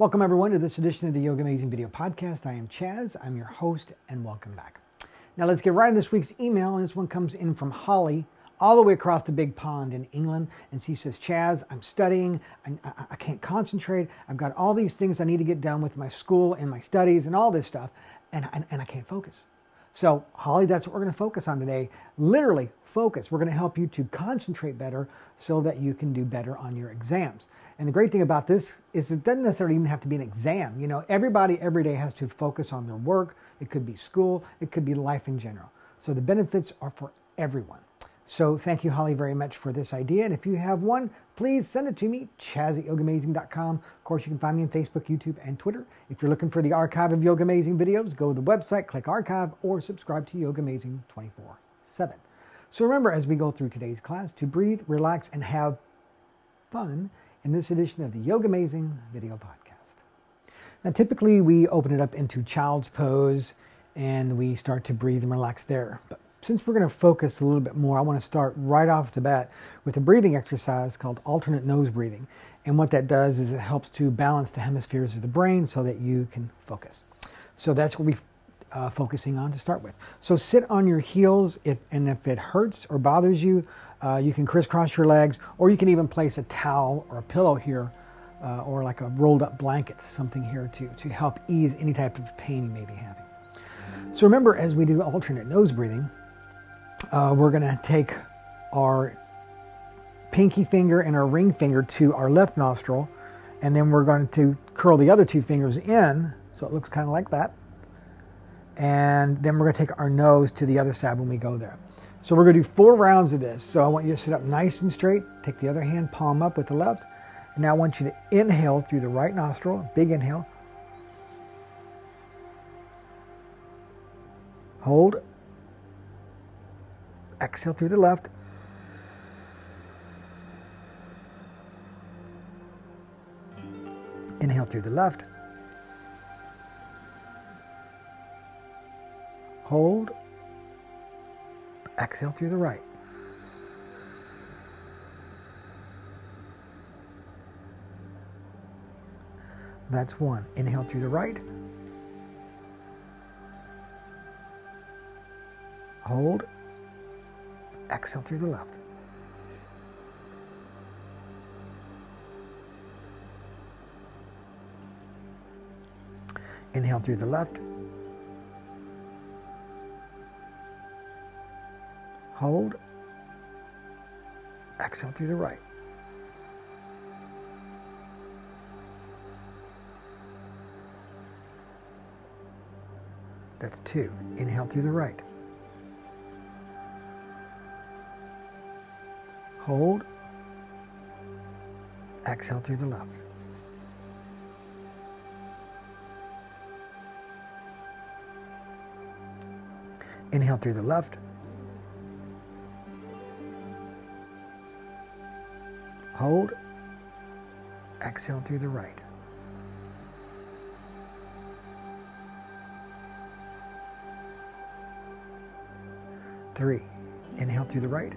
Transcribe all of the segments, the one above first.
Welcome, everyone, to this edition of the Yoga Amazing Video Podcast. I am Chaz, I'm your host, and welcome back. Now, let's get right into this week's email, and this one comes in from Holly, all the way across the big pond in England. And she says, Chaz, I'm studying, I, I, I can't concentrate, I've got all these things I need to get done with my school and my studies and all this stuff, and, and, and I can't focus. So, Holly, that's what we're going to focus on today. Literally, focus. We're going to help you to concentrate better so that you can do better on your exams. And the great thing about this is it doesn't necessarily even have to be an exam. You know, everybody every day has to focus on their work. It could be school, it could be life in general. So, the benefits are for everyone. So thank you, Holly, very much for this idea. And if you have one, please send it to me, chaz at yogamazing.com. Of course, you can find me on Facebook, YouTube, and Twitter. If you're looking for the archive of Yoga Amazing videos, go to the website, click archive, or subscribe to Yoga Amazing 24 7. So remember, as we go through today's class, to breathe, relax, and have fun in this edition of the Yoga Amazing video podcast. Now, typically we open it up into child's pose and we start to breathe and relax there. But since we're going to focus a little bit more, I want to start right off the bat with a breathing exercise called alternate nose breathing. And what that does is it helps to balance the hemispheres of the brain so that you can focus. So that's what we're uh, focusing on to start with. So sit on your heels, if, and if it hurts or bothers you, uh, you can crisscross your legs, or you can even place a towel or a pillow here, uh, or like a rolled up blanket, something here to, to help ease any type of pain you may be having. So remember, as we do alternate nose breathing, uh, we're going to take our pinky finger and our ring finger to our left nostril, and then we're going to curl the other two fingers in, so it looks kind of like that. And then we're going to take our nose to the other side when we go there. So we're going to do four rounds of this. So I want you to sit up nice and straight. Take the other hand, palm up with the left. And now I want you to inhale through the right nostril, big inhale. Hold Exhale through the left. Inhale through the left. Hold. Exhale through the right. That's one. Inhale through the right. Hold exhale through the left. Inhale through the left. Hold. Exhale through the right. That's two. Inhale through the right. Hold. Exhale through the left. Inhale through the left. Hold. Exhale through the right. Three. Inhale through the right.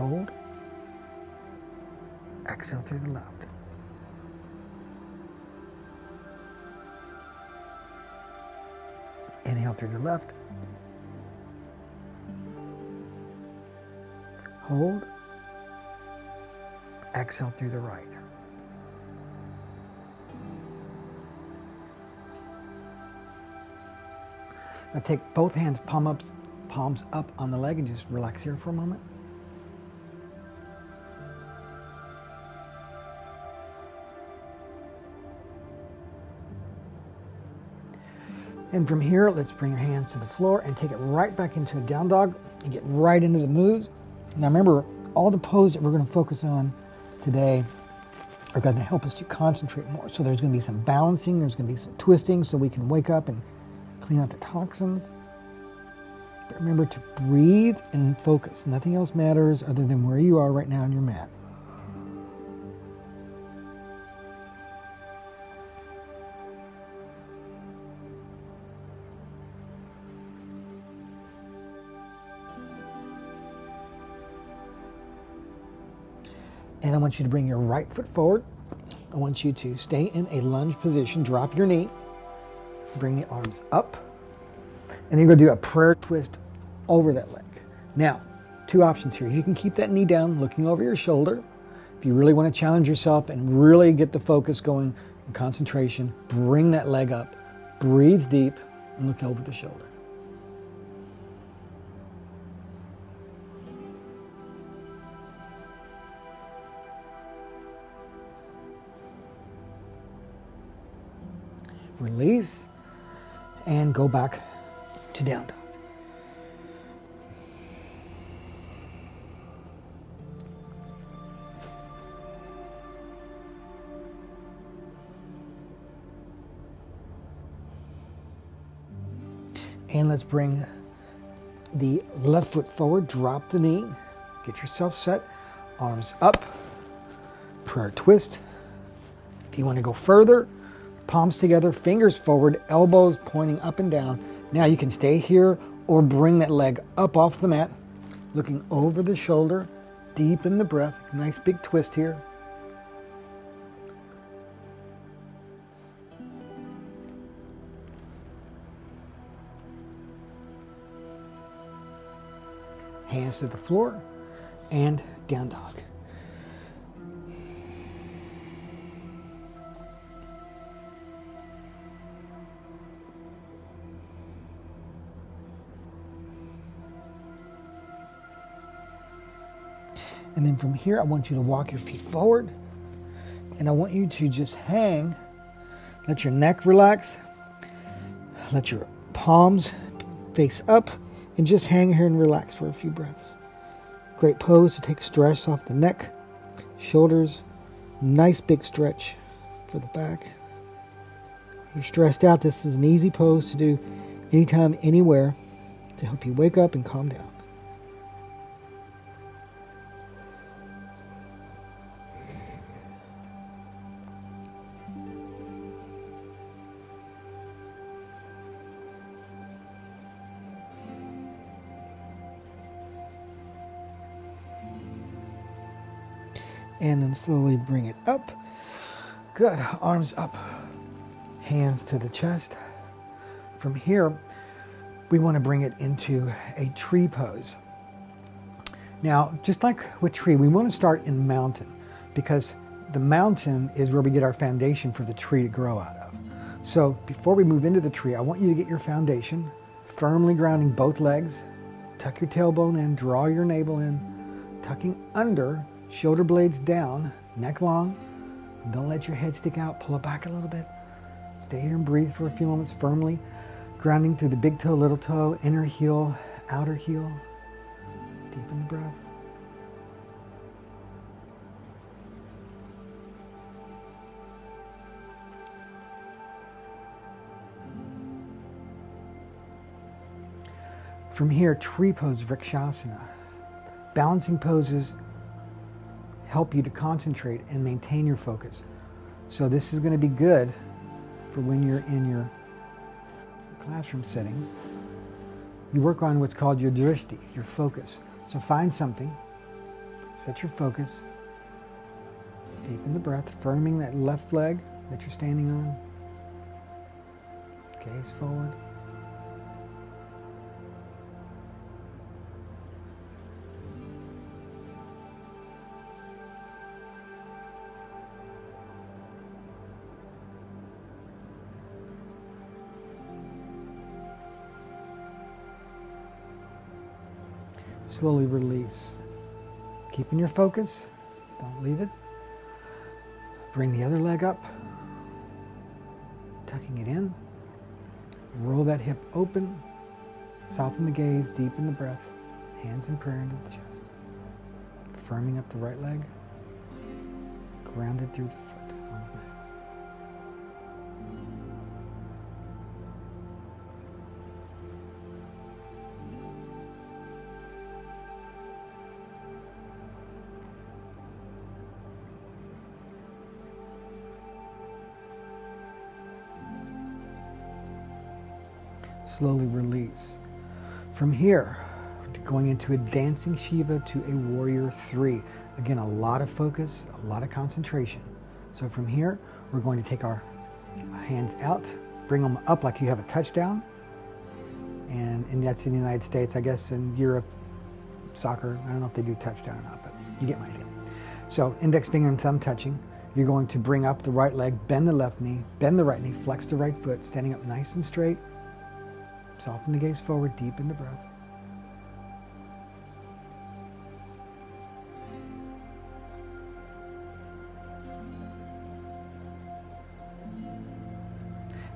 Hold. Exhale through the left. Inhale through the left. Hold. Exhale through the right. Now take both hands palm ups, palms up on the leg and just relax here for a moment. And from here, let's bring your hands to the floor and take it right back into a down dog and get right into the moves. Now remember, all the poses that we're going to focus on today are going to help us to concentrate more. So there's going to be some balancing, there's going to be some twisting so we can wake up and clean out the toxins. But remember to breathe and focus. Nothing else matters other than where you are right now on your mat. And I want you to bring your right foot forward. I want you to stay in a lunge position. Drop your knee. Bring the arms up. And then you're going to do a prayer twist over that leg. Now, two options here. You can keep that knee down, looking over your shoulder. If you really want to challenge yourself and really get the focus going and concentration, bring that leg up. Breathe deep and look over the shoulder. Release and go back to down dog. And let's bring the left foot forward, drop the knee, get yourself set, arms up, prayer twist. If you want to go further, palms together, fingers forward, elbows pointing up and down. Now you can stay here or bring that leg up off the mat, looking over the shoulder, deep in the breath. Nice big twist here. Hands to the floor and down dog. And then from here, I want you to walk your feet forward. And I want you to just hang. Let your neck relax. Let your palms face up. And just hang here and relax for a few breaths. Great pose to take stress off the neck, shoulders. Nice big stretch for the back. If you're stressed out, this is an easy pose to do anytime, anywhere to help you wake up and calm down. And then slowly bring it up. Good. Arms up, hands to the chest. From here, we want to bring it into a tree pose. Now, just like with tree, we want to start in mountain because the mountain is where we get our foundation for the tree to grow out of. So before we move into the tree, I want you to get your foundation, firmly grounding both legs. Tuck your tailbone in, draw your navel in, tucking under Shoulder blades down, neck long. Don't let your head stick out. Pull it back a little bit. Stay here and breathe for a few moments firmly. Grounding through the big toe, little toe, inner heel, outer heel. Deepen the breath. From here, tree pose, Vrikshasana. Balancing poses help you to concentrate and maintain your focus. So this is going to be good for when you're in your classroom settings. You work on what's called your drishti, your focus. So find something, set your focus, deepen the breath, firming that left leg that you're standing on. Gaze forward. Slowly release. Keeping your focus, don't leave it. Bring the other leg up, tucking it in. Roll that hip open, soften the gaze, deepen the breath, hands in prayer into the chest. Firming up the right leg, grounded through the slowly release. From here, going into a dancing Shiva to a warrior three. Again, a lot of focus, a lot of concentration. So from here, we're going to take our hands out, bring them up like you have a touchdown. And, and that's in the United States. I guess in Europe, soccer, I don't know if they do touchdown or not, but you get my idea. So index finger and thumb touching. You're going to bring up the right leg, bend the left knee, bend the right knee, flex the right foot, standing up nice and straight. Soften the gaze forward, deep in the breath.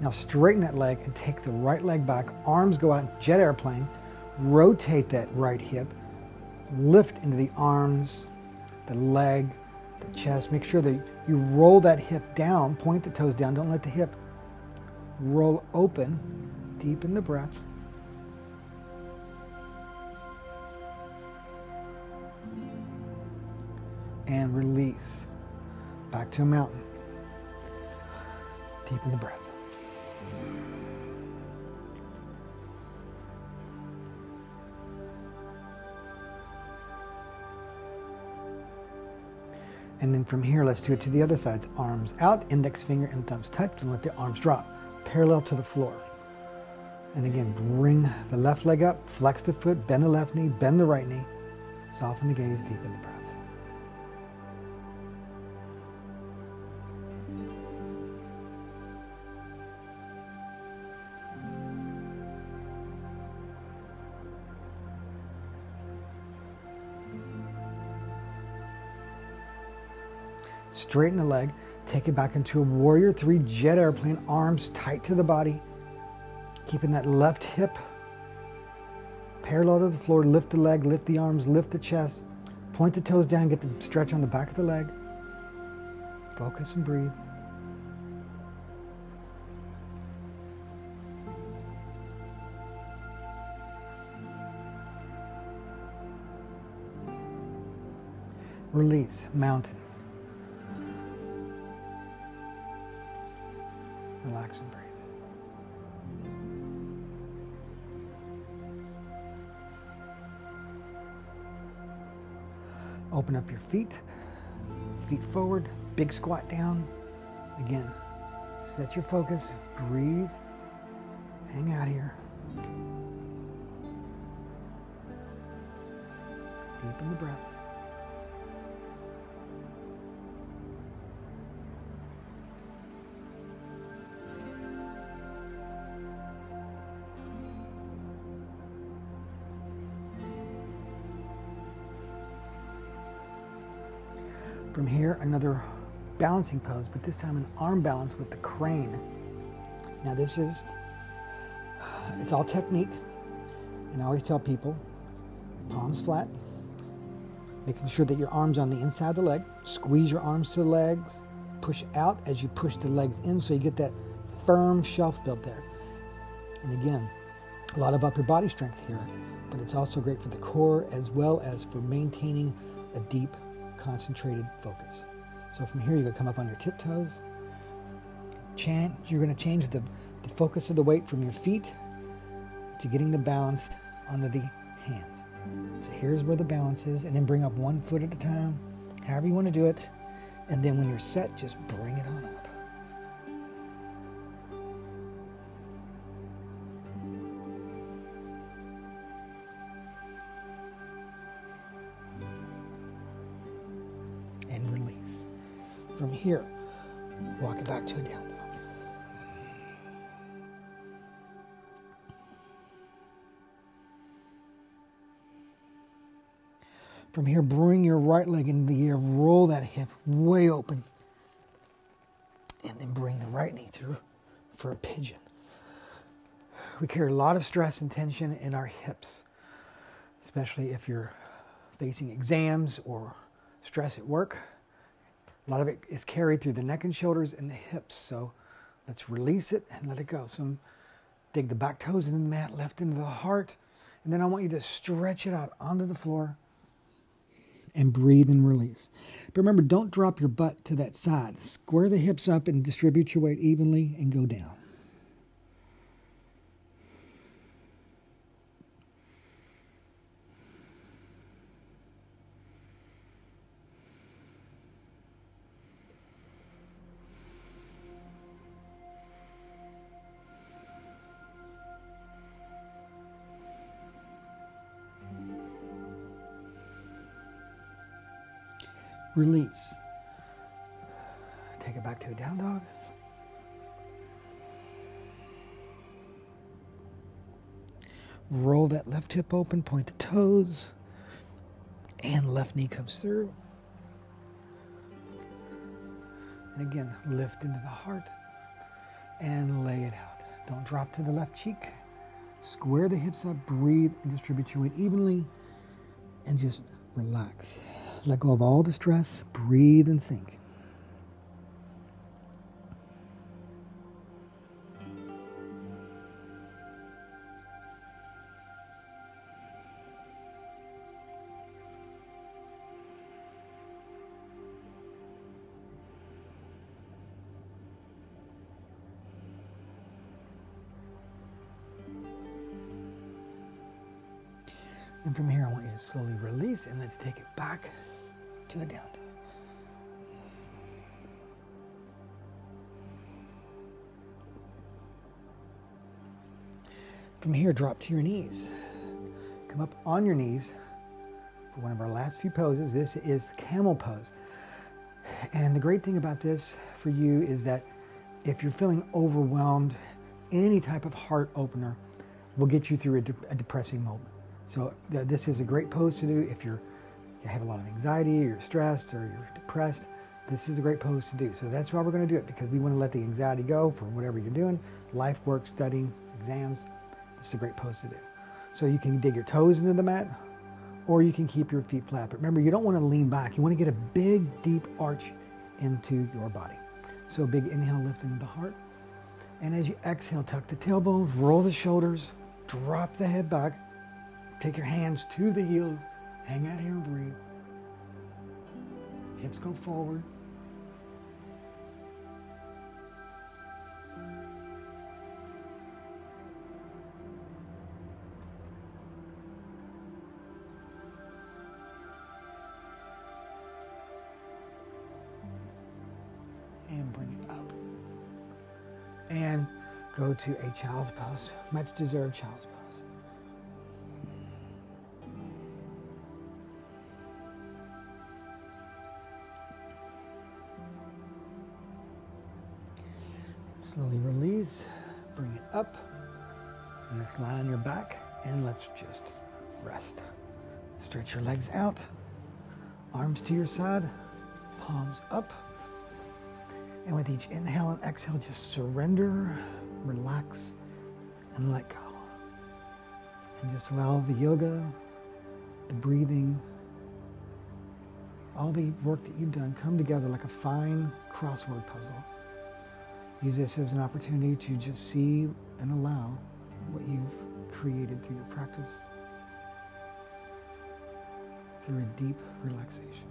Now straighten that leg and take the right leg back. Arms go out, jet airplane. Rotate that right hip. Lift into the arms, the leg, the chest. Make sure that you roll that hip down, point the toes down. Don't let the hip roll open. Deepen the breath. And release. Back to a mountain. Deepen the breath. And then from here, let's do it to the other sides. Arms out, index finger and thumbs touch, and let the arms drop parallel to the floor. And again, bring the left leg up, flex the foot, bend the left knee, bend the right knee, soften the gaze, deepen the breath. Straighten the leg, take it back into a warrior three jet airplane, arms tight to the body, keeping that left hip parallel to the floor. Lift the leg, lift the arms, lift the chest, point the toes down, get the stretch on the back of the leg. Focus and breathe. Release, mountain. Relax and breathe. Open up your feet, feet forward, big squat down. Again, set your focus, breathe, hang out here. Deepen the breath. From here, another balancing pose, but this time an arm balance with the crane. Now this is, it's all technique. And I always tell people, palms flat, making sure that your arm's on the inside of the leg. Squeeze your arms to the legs. Push out as you push the legs in so you get that firm shelf built there. And again, a lot of upper body strength here, but it's also great for the core as well as for maintaining a deep concentrated focus. So from here, you're going to come up on your tiptoes. Chant, you're going to change the, the focus of the weight from your feet to getting the balance onto the hands. So here's where the balance is, and then bring up one foot at a time, however you want to do it. And then when you're set, just bring it here. Walk it back to a down dog. From here, bring your right leg into the air, roll that hip way open, and then bring the right knee through for a pigeon. We carry a lot of stress and tension in our hips, especially if you're facing exams or stress at work. A lot of it is carried through the neck and shoulders and the hips. So let's release it and let it go. So dig the back toes into the mat, left into the heart. And then I want you to stretch it out onto the floor and breathe and release. But remember, don't drop your butt to that side. Square the hips up and distribute your weight evenly and go down. Release. Take it back to a down dog. Roll that left hip open, point the toes, and left knee comes through. And again, lift into the heart and lay it out. Don't drop to the left cheek. Square the hips up, breathe, and distribute your weight evenly, and just relax. Let go of all the stress, breathe and sink. And from here, I want you to slowly release and let's take it back From here, drop to your knees. Come up on your knees for one of our last few poses. This is camel pose. And the great thing about this for you is that if you're feeling overwhelmed, any type of heart opener will get you through a, de- a depressing moment. So th- this is a great pose to do if you're you have a lot of anxiety, or you're stressed, or you're depressed. This is a great pose to do. So that's why we're going to do it because we want to let the anxiety go for whatever you're doing, life, work, studying, exams. This is a great pose to do. So you can dig your toes into the mat, or you can keep your feet flat. But remember, you don't want to lean back. You want to get a big, deep arch into your body. So big inhale, lift into the heart. And as you exhale, tuck the tailbone, roll the shoulders, drop the head back, take your hands to the heels, hang out here and breathe. Hips go forward. And bring it up. And go to a child's pose, much deserved child's pose. Lie on your back and let's just rest. Stretch your legs out, arms to your side, palms up. And with each inhale and exhale, just surrender, relax, and let go. And just allow the yoga, the breathing, all the work that you've done come together like a fine crossword puzzle. Use this as an opportunity to just see and allow what you've created through your practice, through a deep relaxation.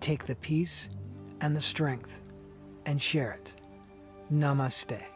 Take the peace and the strength and share it. Namaste.